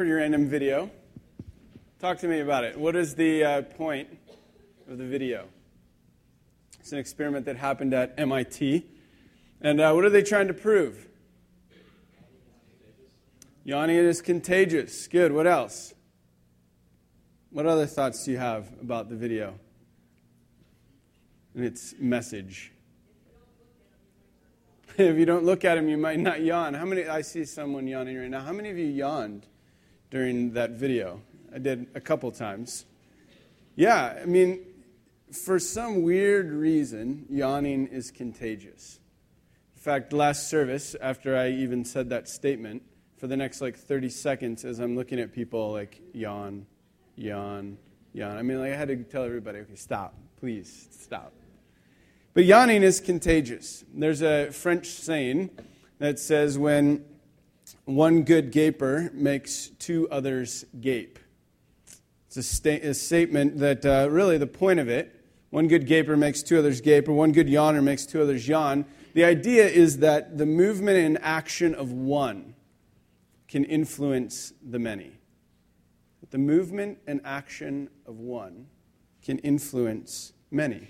pretty random video. Talk to me about it. What is the uh, point of the video? It's an experiment that happened at MIT. And uh, what are they trying to prove? Yawning is contagious. Good. What else? What other thoughts do you have about the video and its message? if you don't look at him, you might not yawn. How many? I see someone yawning right now. How many of you yawned during that video? I did a couple times. Yeah, I mean, for some weird reason, yawning is contagious. In fact, last service, after I even said that statement, for the next like 30 seconds, as I'm looking at people, like yawn, yawn, yawn. I mean, like I had to tell everybody, okay, stop, please, stop. But yawning is contagious. There's a French saying that says when one good gaper makes two others gape. It's a, sta- a statement that uh, really the point of it, one good gaper makes two others gape, or one good yawner makes two others yawn. The idea is that the movement and action of one can influence the many. The movement and action of one can influence many.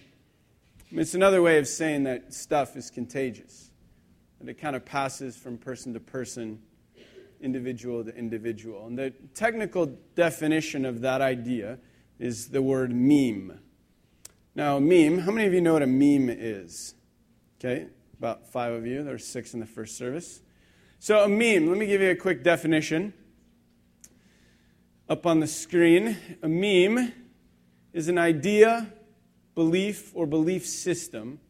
It's another way of saying that stuff is contagious, that it kind of passes from person to person, individual to individual. And the technical definition of that idea is the word meme. Now, meme, how many of you know what a meme is? Okay, about five of you. There were six in the first service. So, a meme, let me give you a quick definition. Up on the screen, a meme is an idea belief or belief system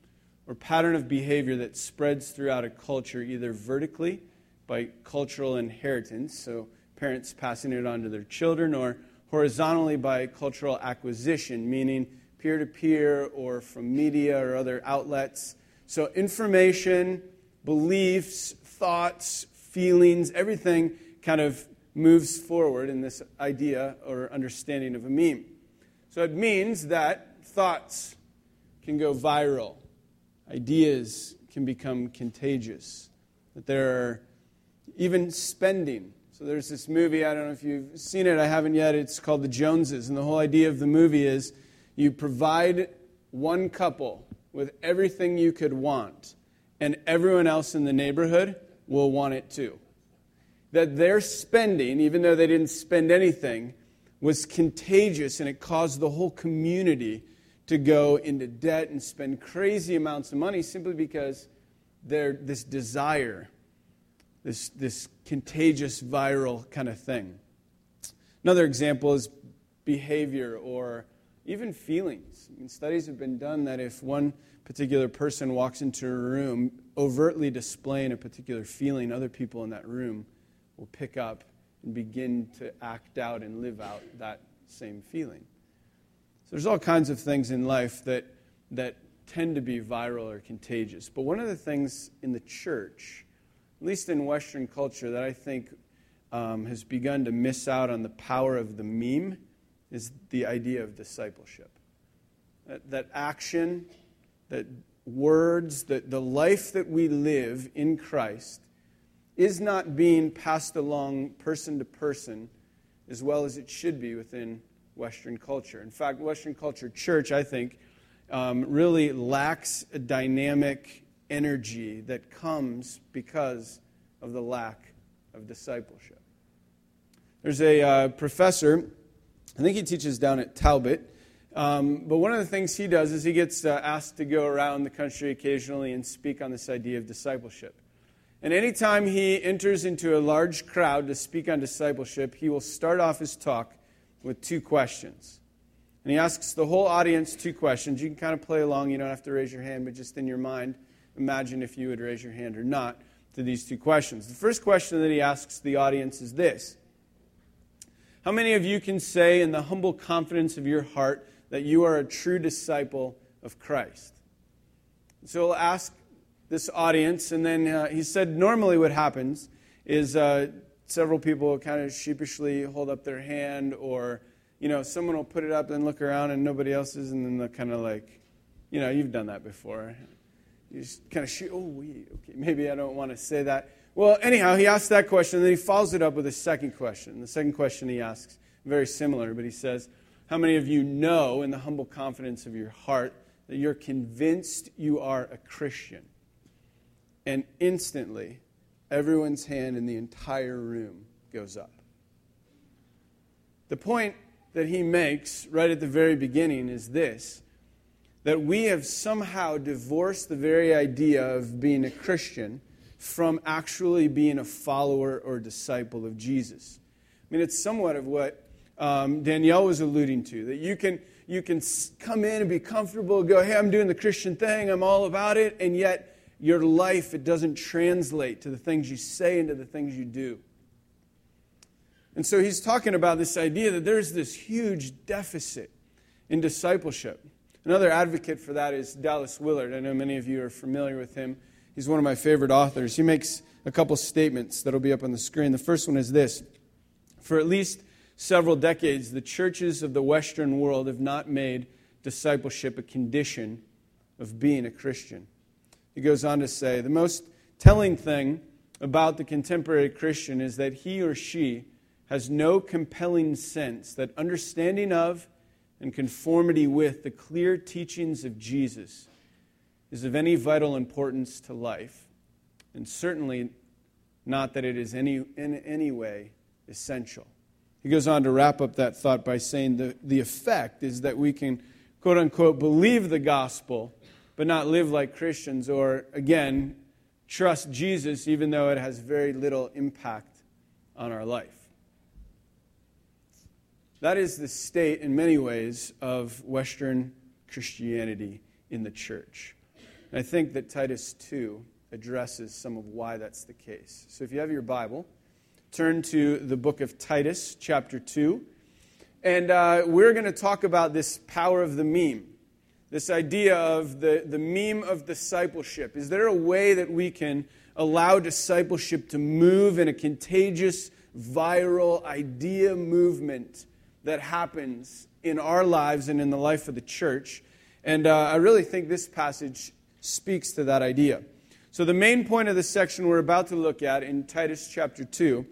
or pattern of behavior that spreads throughout a culture, either vertically by cultural inheritance, so parents passing it on to their children, or horizontally by cultural acquisition, meaning peer to peer or from media or other outlets. So, information, beliefs, thoughts, feelings, everything kind of moves forward in this idea or understanding of a meme. So, it means that thoughts can go viral, ideas can become contagious, that there are even spending. So there's this movie, I don't know if you've seen it, I haven't yet. It's called The Joneses. And the whole idea of the movie is you provide one couple with everything you could want, and everyone else in the neighborhood will want it too. That their spending, even though they didn't spend anything, was contagious and it caused the whole community to go into debt and spend crazy amounts of money simply because they're this desire, this, this contagious viral kind of thing. Another example is behavior or even feelings. I mean, studies have been done that if one particular person walks into a room overtly displaying a particular feeling, other people in that room will pick up and begin to act out and live out that same feeling. So there's all kinds of things in life that, that tend to be viral or contagious. But one of the things in the church, at least in Western culture, that I think um, has begun to miss out on the power of the meme is the idea of discipleship. That, that action, that words, that the life that we live in Christ is not being passed along person to person as well as it should be within Western culture. In fact, Western culture church, I think, um, really lacks a dynamic energy that comes because of the lack of discipleship. There's a uh, professor, I think he teaches down at Talbot, um, but one of the things he does is he gets uh, asked to go around the country occasionally and speak on this idea of discipleship. And anytime he enters into a large crowd to speak on discipleship, he will start off his talk with two questions. And he asks the whole audience two questions. You can kind of play along. You don't have to raise your hand, but just in your mind, imagine if you would raise your hand or not to these two questions. The first question that he asks the audience is this How many of you can say in the humble confidence of your heart that you are a true disciple of Christ? So he'll ask this audience, and then uh, he said normally what happens is uh, several people kind of sheepishly hold up their hand, or you know, someone will put it up and look around and nobody else is, and then they'll kind of like, you know, you've done that before. You just kind of shoot, oh, wait, okay, maybe I don't want to say that. Well, anyhow, he asks that question, and then he follows it up with a second question. The second question he asks, very similar, but he says, How many of you know in the humble confidence of your heart that you're convinced you are a Christian? And instantly, everyone's hand in the entire room goes up. The point that he makes right at the very beginning is this that we have somehow divorced the very idea of being a Christian from actually being a follower or disciple of Jesus. I mean, it's somewhat of what um, Danielle was alluding to that you can, you can come in and be comfortable, go, hey, I'm doing the Christian thing, I'm all about it, and yet your life, it doesn't translate to the things you say and to the things you do. And so he's talking about this idea that there's this huge deficit in discipleship. Another advocate for that is Dallas Willard. I know many of you are familiar with him. He's one of my favorite authors. He makes a couple statements that'll be up on the screen. The first one is this For at least several decades, the churches of the Western world have not made discipleship a condition of being a Christian. He goes on to say the most telling thing about the contemporary Christian is that he or she has no compelling sense that understanding of and conformity with the clear teachings of Jesus is of any vital importance to life, and certainly not that it is any, in any way essential. He goes on to wrap up that thought by saying the, the effect is that we can, quote unquote, believe the gospel, but not live like Christians, or again, trust Jesus even though it has very little impact on our life. That is the state, in many ways, of Western Christianity in the church. And I think that Titus 2 addresses some of why that's the case. So if you have your Bible, turn to the book of Titus, chapter 2. And uh, we're going to talk about this power of the meme, this idea of the, the meme of discipleship. Is there a way that we can allow discipleship to move in a contagious, viral idea movement that happens in our lives and in the life of the church. And uh, I really think this passage speaks to that idea. So, the main point of the section we're about to look at in Titus chapter 2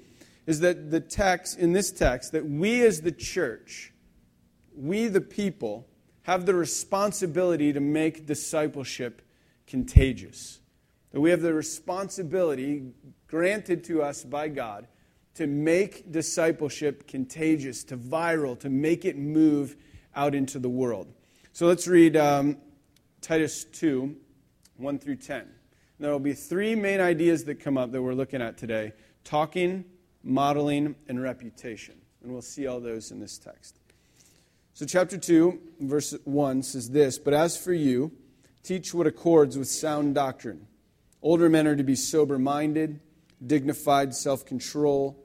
is that the text, in this text, that we as the church, we the people, have the responsibility to make discipleship contagious. That we have the responsibility granted to us by God to make discipleship contagious, to viral, to make it move out into the world. So let's read um, Titus 2 1 through 10. There will be three main ideas that come up that we're looking at today talking, modeling, and reputation. And we'll see all those in this text. So, chapter 2, verse 1 says this But as for you, teach what accords with sound doctrine. Older men are to be sober minded, dignified, self control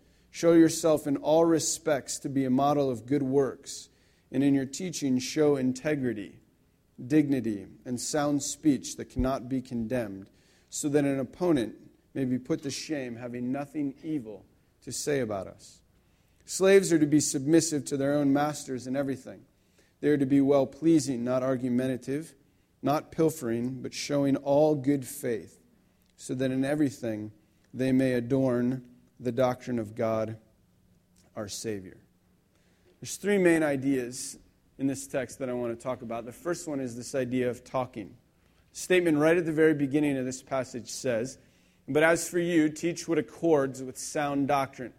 Show yourself in all respects to be a model of good works, and in your teaching, show integrity, dignity, and sound speech that cannot be condemned, so that an opponent may be put to shame, having nothing evil to say about us. Slaves are to be submissive to their own masters in everything. They are to be well pleasing, not argumentative, not pilfering, but showing all good faith, so that in everything they may adorn the doctrine of God, our Savior. There's three main ideas in this text that I want to talk about. The first one is this idea of talking. Statement right at the very beginning of this passage says, But as for you, teach what accords with sound doctrine.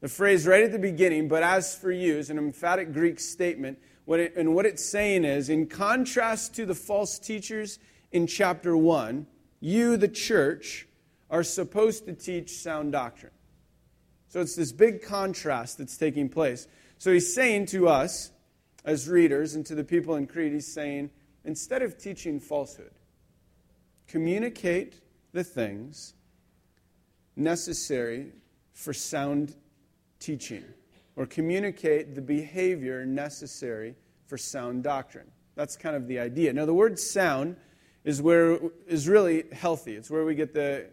The phrase right at the beginning, but as for you, is an emphatic Greek statement. What it, and what it's saying is, in contrast to the false teachers in chapter 1, you, the church, are supposed to teach sound doctrine. So it's this big contrast that's taking place. So he's saying to us as readers and to the people in Crete, he's saying, instead of teaching falsehood, communicate the things necessary for sound teaching or communicate the behavior necessary for sound doctrine. That's kind of the idea. Now, the word sound is where is really healthy. It's where we get the,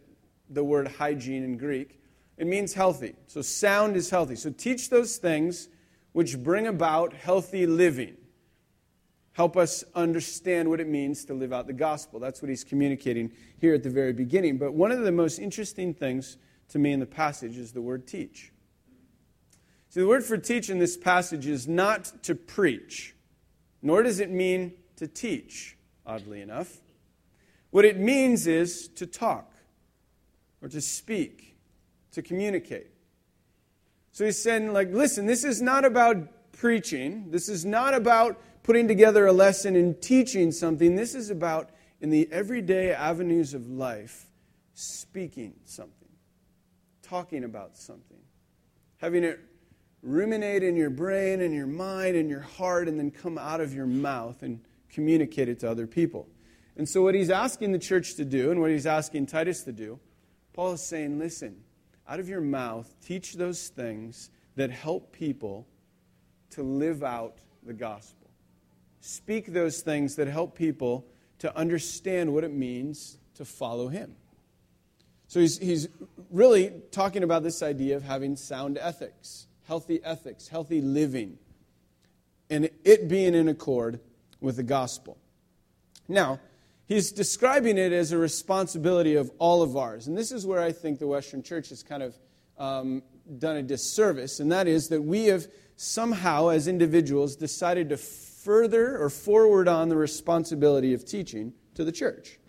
the word hygiene in Greek. It means healthy. So sound is healthy. So teach those things which bring about healthy living. Help us understand what it means to live out the gospel. That's what he's communicating here at the very beginning. But one of the most interesting things to me in the passage is the word teach. See, the word for teach in this passage is not to preach, nor does it mean to teach, oddly enough. What it means is to talk, or to speak, to communicate. So he's saying, like, listen, this is not about preaching. This is not about putting together a lesson and teaching something. This is about, in the everyday avenues of life, speaking something, talking about something, having it ruminate in your brain and your mind and your heart and then come out of your mouth and communicate it to other people. And so, what he's asking the church to do and what he's asking Titus to do, Paul is saying, listen, out of your mouth, teach those things that help people to live out the gospel. Speak those things that help people to understand what it means to follow him. So he's, he's really talking about this idea of having sound ethics healthy ethics, healthy living, and it being in accord with the gospel. Now, he's describing it as a responsibility of all of ours. And this is where I think the Western Church has kind of um, done a disservice, and that is that we have somehow, as individuals, decided to further or forward on the responsibility of teaching to the church.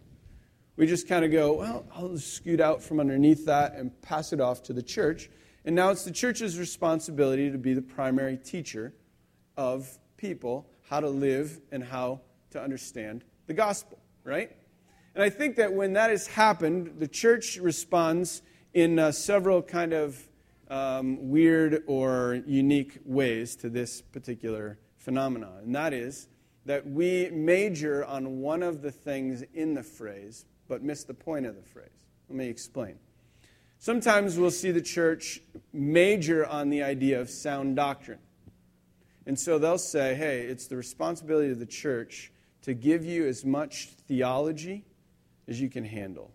We just kind of go, well, I'll scoot out from underneath that and pass it off to the church. And now it's the church's responsibility to be the primary teacher of people how to live and how to understand the gospel, right? And I think that when that has happened, the church responds in uh, several kind of um, weird or unique ways to this particular phenomenon. And that is that we major on one of the things in the phrase, but miss the point of the phrase. Let me explain. Sometimes we'll see the church major on the idea of sound doctrine. And so they'll say, hey, it's the responsibility of the church to give you as much theology as you can handle,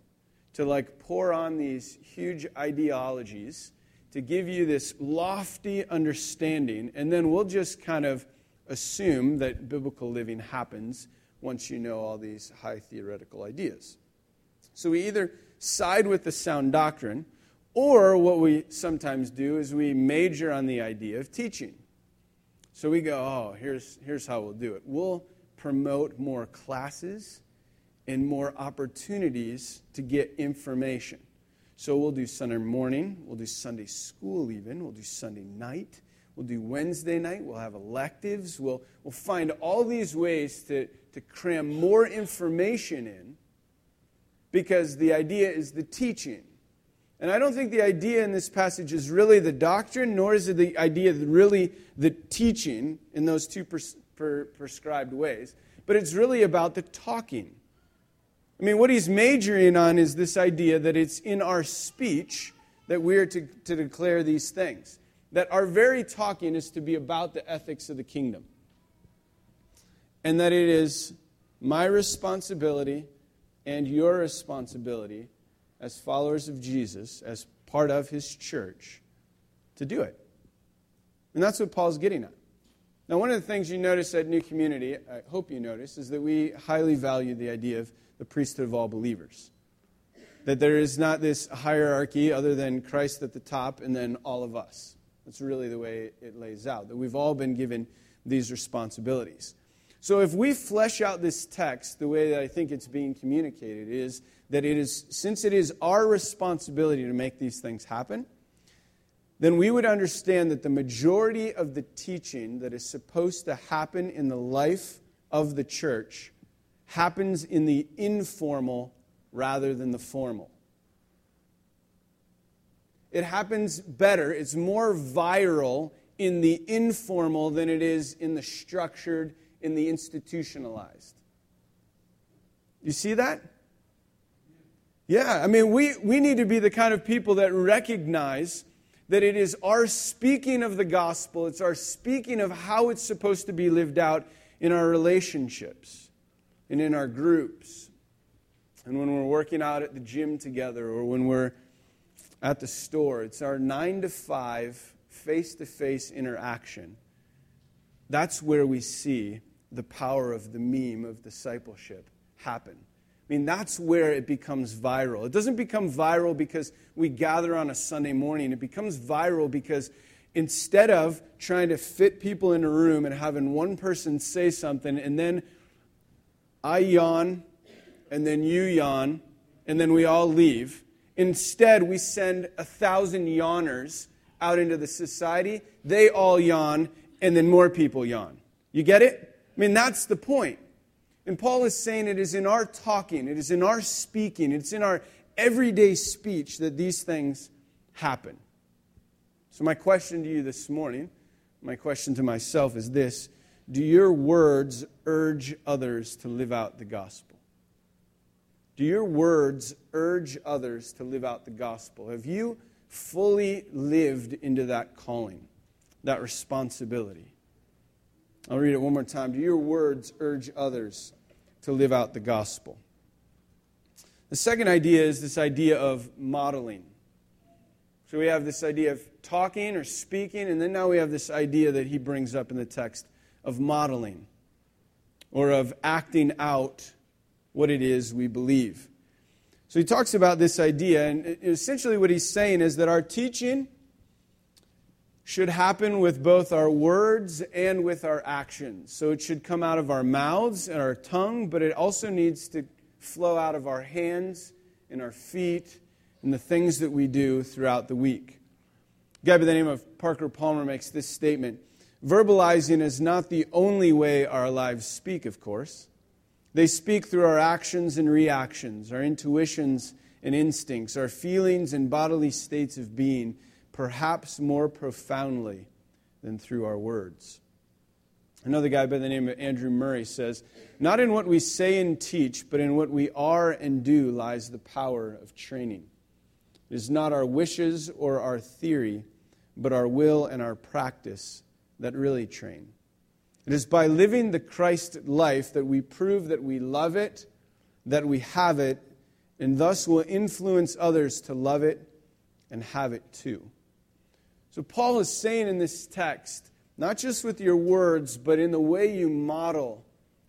to like pour on these huge ideologies, to give you this lofty understanding, and then we'll just kind of assume that biblical living happens once you know all these high theoretical ideas. So we either side with the sound doctrine or what we sometimes do is we major on the idea of teaching. So we go, oh, here's, here's how we'll do it. We'll promote more classes and more opportunities to get information. So we'll do Sunday morning, we'll do Sunday school even, we'll do Sunday night, we'll do Wednesday night, we'll have electives, we'll, we'll find all these ways to, to cram more information in because the idea is the teaching. And I don't think the idea in this passage is really the doctrine, nor is it the idea really the teaching in those two per- prescribed ways, but it's really about the talking. I mean, what he's majoring on is this idea that it's in our speech that we are to, to declare these things, that our very talking is to be about the ethics of the kingdom, and that it is my responsibility and your responsibility as followers of Jesus, as part of his church, to do it. And that's what Paul's getting at. Now, one of the things you notice at New Community, I hope you notice, is that we highly value the idea of the priesthood of all believers. That there is not this hierarchy other than Christ at the top and then all of us. That's really the way it lays out, that we've all been given these responsibilities. So if we flesh out this text the way that I think it's being communicated, is that it is, since it is our responsibility to make these things happen, then we would understand that the majority of the teaching that is supposed to happen in the life of the church happens in the informal rather than the formal. It happens better, it's more viral in the informal than it is in the structured, in the institutionalized. You see that? Yeah, I mean, we, we need to be the kind of people that recognize that it is our speaking of the gospel, it's our speaking of how it's supposed to be lived out in our relationships and in our groups. And when we're working out at the gym together or when we're at the store, it's our nine to five face to face interaction. That's where we see the power of the meme of discipleship happen. I mean, that's where it becomes viral. It doesn't become viral because we gather on a Sunday morning. It becomes viral because instead of trying to fit people in a room and having one person say something and then I yawn and then you yawn and then we all leave, instead we send a thousand yawners out into the society. They all yawn and then more people yawn. You get it? I mean, that's the point. And Paul is saying it is in our talking, it is in our speaking, it's in our everyday speech that these things happen. So, my question to you this morning, my question to myself is this Do your words urge others to live out the gospel? Do your words urge others to live out the gospel? Have you fully lived into that calling, that responsibility? I'll read it one more time. Do your words urge others to live out the gospel. The second idea is this idea of modeling. So we have this idea of talking or speaking, and then now we have this idea that he brings up in the text of modeling or of acting out what it is we believe. So he talks about this idea, and essentially what he's saying is that our teaching should happen with both our words and with our actions. So it should come out of our mouths and our tongue, but it also needs to flow out of our hands and our feet and the things that we do throughout the week. A guy by the name of Parker Palmer makes this statement Verbalizing is not the only way our lives speak, of course. They speak through our actions and reactions, our intuitions and instincts, our feelings and bodily states of being perhaps more profoundly than through our words. Another guy by the name of Andrew Murray says, Not in what we say and teach, but in what we are and do lies the power of training. It is not our wishes or our theory, but our will and our practice that really train. It is by living the Christ life that we prove that we love it, that we have it, and thus will influence others to love it and have it too. So, Paul is saying in this text, not just with your words, but in the way you model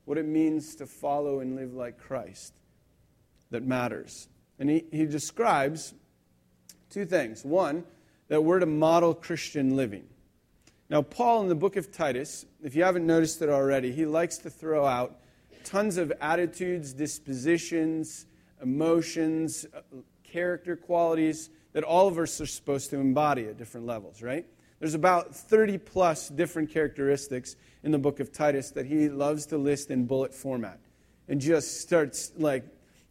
what it means to follow and live like Christ, that matters. And he, he describes two things. One, that we're to model Christian living. Now, Paul in the book of Titus, if you haven't noticed it already, he likes to throw out tons of attitudes, dispositions, emotions, uh, character qualities that all of us are supposed to embody at different levels, right? There's about 30 plus different characteristics in the book of Titus that he loves to list in bullet format and just starts like,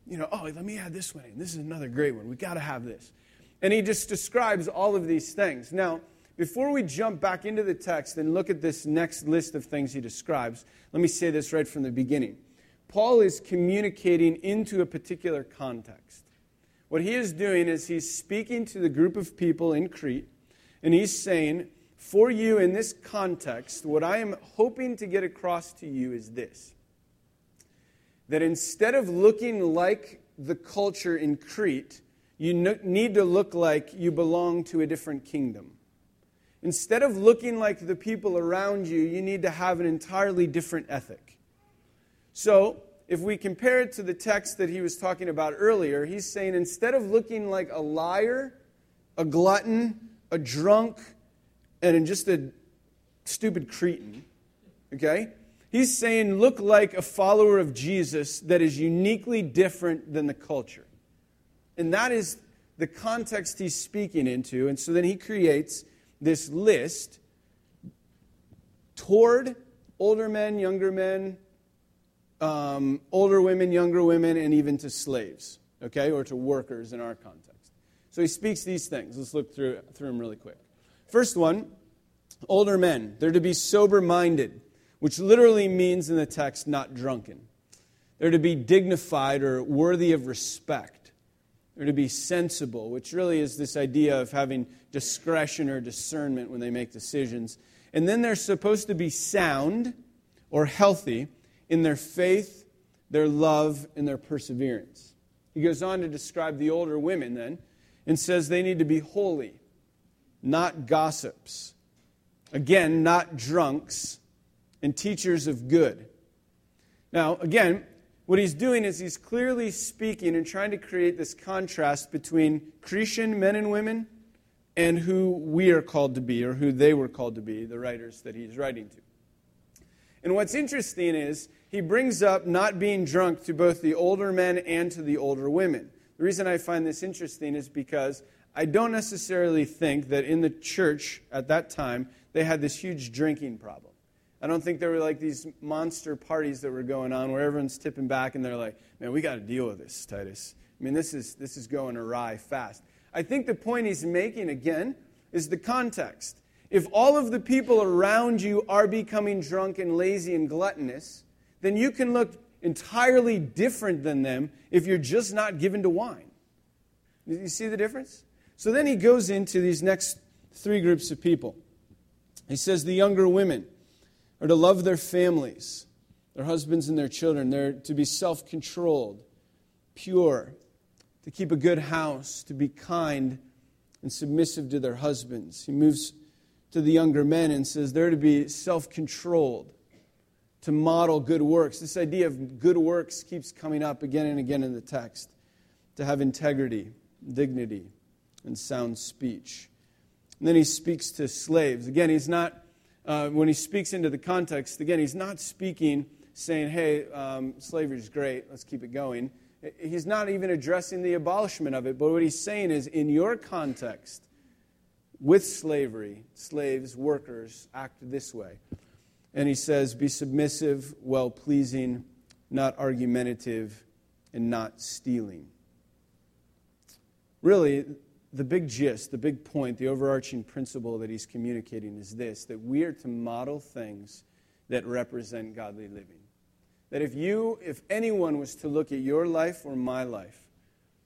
you know, oh, let me add this one in. This is another great one. We got to have this. And he just describes all of these things. Now, before we jump back into the text and look at this next list of things he describes, let me say this right from the beginning. Paul is communicating into a particular context. What he is doing is he's speaking to the group of people in Crete, and he's saying, For you in this context, what I am hoping to get across to you is this that instead of looking like the culture in Crete, you need to look like you belong to a different kingdom. Instead of looking like the people around you, you need to have an entirely different ethic. So, if we compare it to the text that he was talking about earlier, he's saying instead of looking like a liar, a glutton, a drunk, and just a stupid cretin, okay? He's saying look like a follower of Jesus that is uniquely different than the culture. And that is the context he's speaking into. And so then he creates this list toward older men, younger men, um, older women, younger women, and even to slaves, okay, or to workers in our context. So he speaks these things. Let's look through, through them really quick. First one older men. They're to be sober minded, which literally means in the text not drunken. They're to be dignified or worthy of respect. They're to be sensible, which really is this idea of having discretion or discernment when they make decisions. And then they're supposed to be sound or healthy in their faith, their love, and their perseverance. He goes on to describe the older women then and says they need to be holy, not gossips. Again, not drunks, and teachers of good. Now, again, what he's doing is he's clearly speaking and trying to create this contrast between Cretan men and women and who we are called to be, or who they were called to be, the writers that he's writing to. And what's interesting is he brings up not being drunk to both the older men and to the older women. The reason I find this interesting is because I don't necessarily think that in the church at that time they had this huge drinking problem. I don't think there were like these monster parties that were going on where everyone's tipping back and they're like, man, we got to deal with this, Titus. I mean, this is, this is going awry fast. I think the point he's making, again, is the context. If all of the people around you are becoming drunk and lazy and gluttonous, then you can look entirely different than them if you're just not given to wine. You see the difference? So then he goes into these next three groups of people. He says the younger women are to love their families, their husbands and their children. They're to be self controlled, pure, to keep a good house, to be kind and submissive to their husbands. He moves to the younger men and says they're to be self controlled, to model good works. This idea of good works keeps coming up again and again in the text. To have integrity, dignity, and sound speech. And then he speaks to slaves. Again, he's not, uh, when he speaks into the context, again, he's not speaking saying, hey, um, slavery is great, let's keep it going. He's not even addressing the abolishment of it, but what he's saying is, in your context, with slavery, slaves, workers act this way. And he says, Be submissive, well pleasing, not argumentative, and not stealing. Really, the big gist, the big point, the overarching principle that he's communicating is this that we are to model things that represent godly living. That if you, if anyone was to look at your life or my life,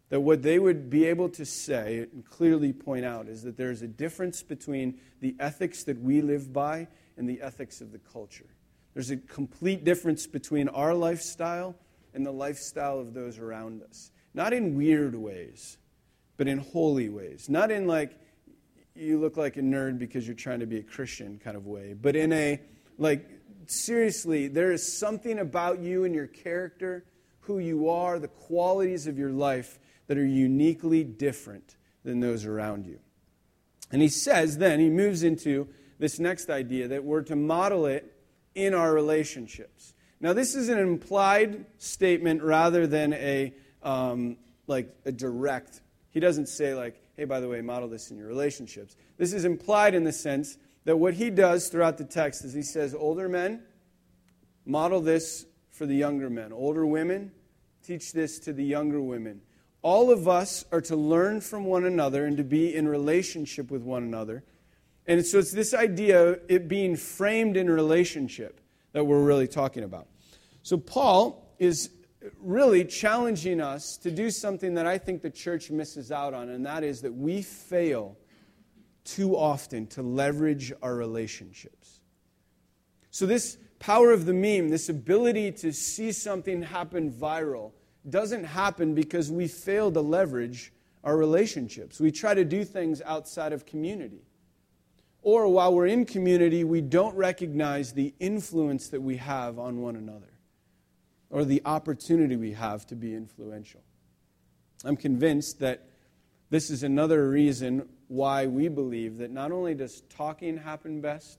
that what they would be able to say and clearly point out is that there's a difference between the ethics that we live by and the ethics of the culture. There's a complete difference between our lifestyle and the lifestyle of those around us. Not in weird ways, but in holy ways. Not in like, you look like a nerd because you're trying to be a Christian kind of way, but in a, like, seriously, there is something about you and your character, who you are, the qualities of your life that are uniquely different than those around you. And he says, then, he moves into this next idea that we're to model it in our relationships. Now, this is an implied statement rather than a, um, like, a direct he doesn't say, like, hey, by the way, model this in your relationships. This is implied in the sense that what he does throughout the text is he says, older men, model this for the younger men. Older women, teach this to the younger women. All of us are to learn from one another and to be in relationship with one another. And so it's this idea, it being framed in relationship, that we're really talking about. So Paul is really challenging us to do something that I think the church misses out on, and that is that we fail too often to leverage our relationships. So, this power of the meme, this ability to see something happen viral, doesn't happen because we fail to leverage our relationships. We try to do things outside of community. Or while we're in community, we don't recognize the influence that we have on one another or the opportunity we have to be influential. I'm convinced that this is another reason why we believe that not only does talking happen best,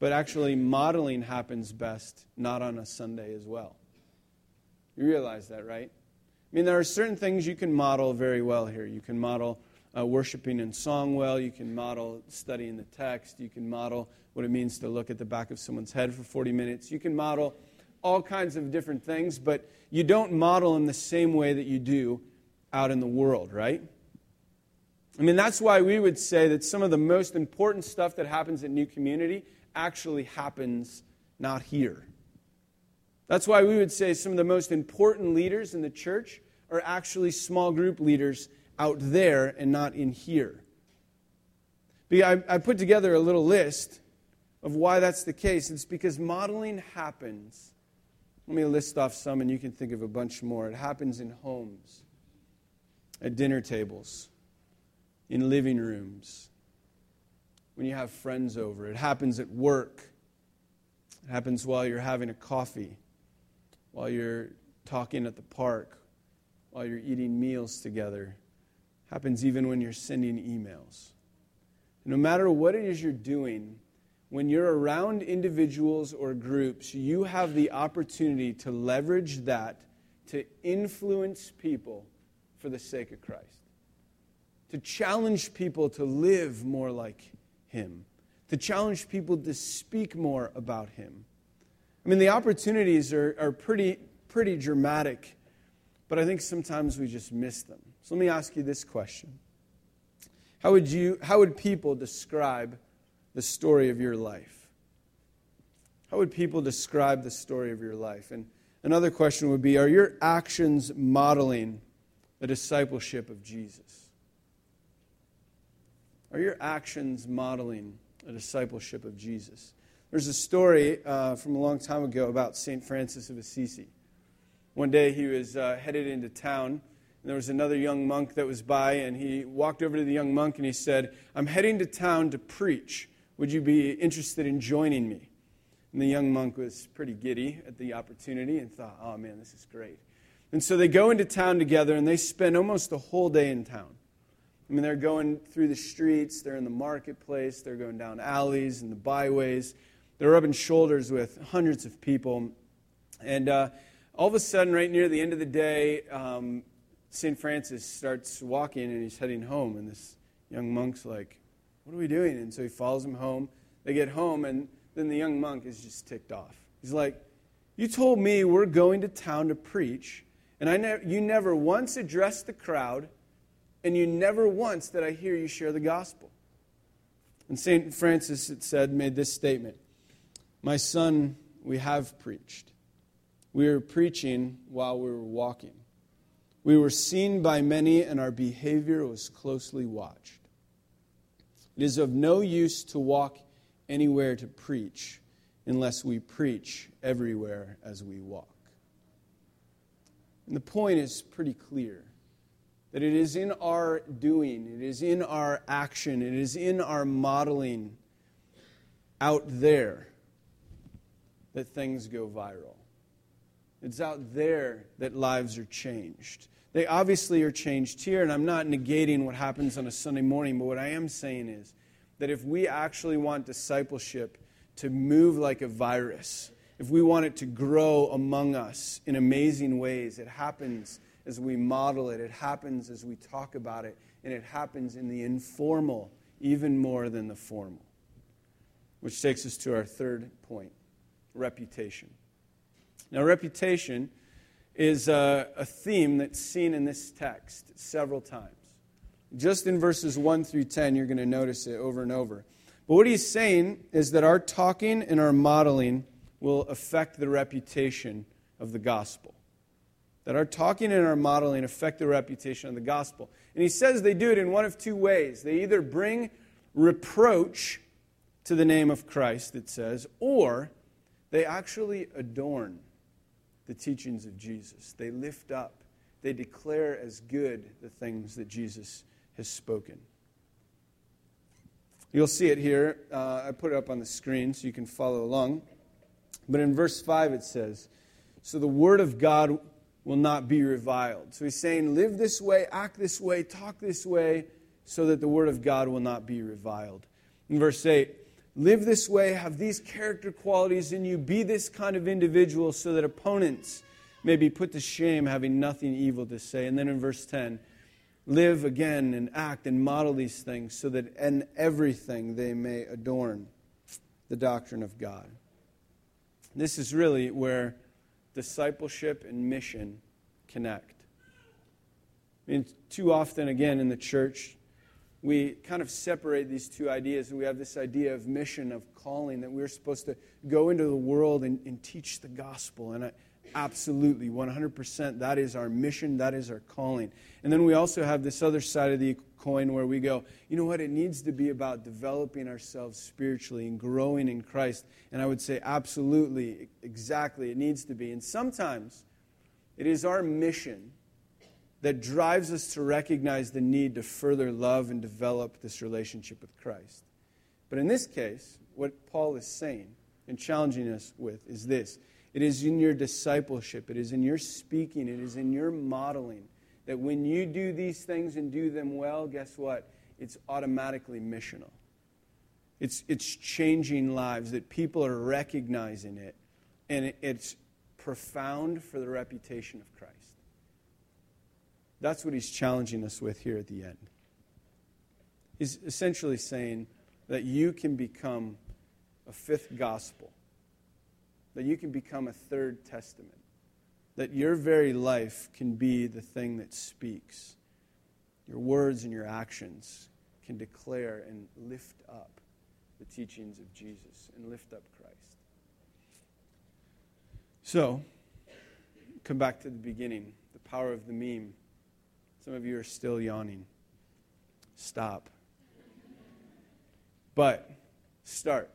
but actually modeling happens best not on a Sunday as well. You realize that, right? I mean, there are certain things you can model very well here. You can model uh, worshiping in song well, you can model studying the text, you can model what it means to look at the back of someone's head for 40 minutes, you can model all kinds of different things, but you don't model in the same way that you do out in the world, right? I mean, that's why we would say that some of the most important stuff that happens at New Community actually happens not here. That's why we would say some of the most important leaders in the church are actually small group leaders out there and not in here. I, I put together a little list of why that's the case. It's because modeling happens. Let me list off some, and you can think of a bunch more. It happens in homes, at dinner tables, in living rooms, when you have friends over. It happens at work. It happens while you're having a coffee, while you're talking at the park, while you're eating meals together. Happens even when you're sending emails. No matter what it is you're doing, when you're around individuals or groups, you have the opportunity to leverage that to influence people for the sake of Christ, to challenge people to live more like Him, to challenge people to speak more about Him. I mean, the opportunities are, are pretty, pretty dramatic, but I think sometimes we just miss them. So let me ask you this question How would, you, how would people describe the story of your life? How would people describe the story of your life? And another question would be Are your actions modeling the discipleship of Jesus? Are your actions modeling a discipleship of Jesus? There's a story uh, from a long time ago about St. Francis of Assisi. One day he was uh, headed into town, there was another young monk that was by, and he walked over to the young monk and he said, I'm heading to town to preach. Would you be interested in joining me? And the young monk was pretty giddy at the opportunity and thought, oh man, this is great. And so they go into town together and they spend almost the whole day in town. I mean, they're going through the streets, they're in the marketplace, they're going down alleys and the byways. They're rubbing shoulders with hundreds of people. And uh, all of a sudden, right near the end of the day, um, St. Francis starts walking and he's heading home. And this young monk's like, what are we doing? And so he follows him home. They get home, and then the young monk is just ticked off. He's like, You told me we're going to town to preach, and I ne- you never once addressed the crowd, and you never once did I hear you share the gospel. And St. Francis, it said, made this statement My son, we have preached. We were preaching while we were walking. We were seen by many, and our behavior was closely watched. It is of no use to walk anywhere to preach unless we preach everywhere as we walk. And the point is pretty clear that it is in our doing, it is in our action, it is in our modeling out there that things go viral. It's out there that lives are changed. They obviously are changed here, and I'm not negating what happens on a Sunday morning, but what I am saying is that if we actually want discipleship to move like a virus, if we want it to grow among us in amazing ways, it happens as we model it, it happens as we talk about it, and it happens in the informal even more than the formal. Which takes us to our third point reputation. Now, reputation is a, a theme that's seen in this text several times. Just in verses 1 through 10, you're going to notice it over and over. But what he's saying is that our talking and our modeling will affect the reputation of the gospel. That our talking and our modeling affect the reputation of the gospel. And he says they do it in one of two ways. They either bring reproach to the name of Christ, it says, or they actually adorn the teachings of Jesus. They lift up, they declare as good the things that Jesus has spoken. You'll see it here. Uh, I put it up on the screen so you can follow along. But in verse 5 it says, So the word of God will not be reviled. So he's saying, Live this way, act this way, talk this way, so that the word of God will not be reviled. In verse 8, Live this way, have these character qualities in you, be this kind of individual so that opponents may be put to shame, having nothing evil to say. And then in verse 10, live again and act and model these things so that in everything they may adorn the doctrine of God. This is really where discipleship and mission connect. I mean, too often, again, in the church, we kind of separate these two ideas and we have this idea of mission, of calling, that we're supposed to go into the world and, and teach the gospel. And I, Absolutely, 100%. That is our mission, that is our calling. And then we also have this other side of the coin where we go, you know what, it needs to be about developing ourselves spiritually and growing in Christ. And I would say, absolutely, exactly, it needs to be. And sometimes it is our mission that drives us to recognize the need to further love and develop this relationship with Christ. But in this case, what Paul is saying and challenging us with is this it is in your discipleship, it is in your speaking, it is in your modeling that when you do these things and do them well, guess what? It's automatically missional. It's, it's changing lives, that people are recognizing it, and it, it's profound for the reputation of Christ. That's what he's challenging us with here at the end. He's essentially saying that you can become a fifth gospel, that you can become a third testament, that your very life can be the thing that speaks. Your words and your actions can declare and lift up the teachings of Jesus and lift up Christ. So, come back to the beginning the power of the meme. Some of you are still yawning. Stop. But start.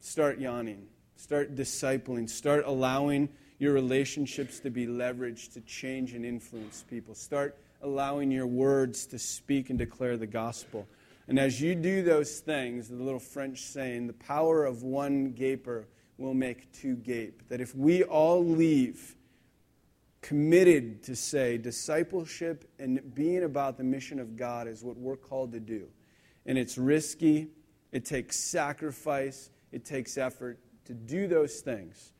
Start yawning. Start discipling. Start allowing your relationships to be leveraged to change and influence people. Start allowing your words to speak and declare the gospel. And as you do those things, the little French saying, the power of one gaper will make two gape. That if we all leave committed to say discipleship and being about the mission of God is what we're called to do. And it's risky, it takes sacrifice, it takes effort to do those things.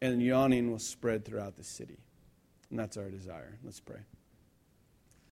And yawning will spread throughout the city. And that's our desire. Let's pray.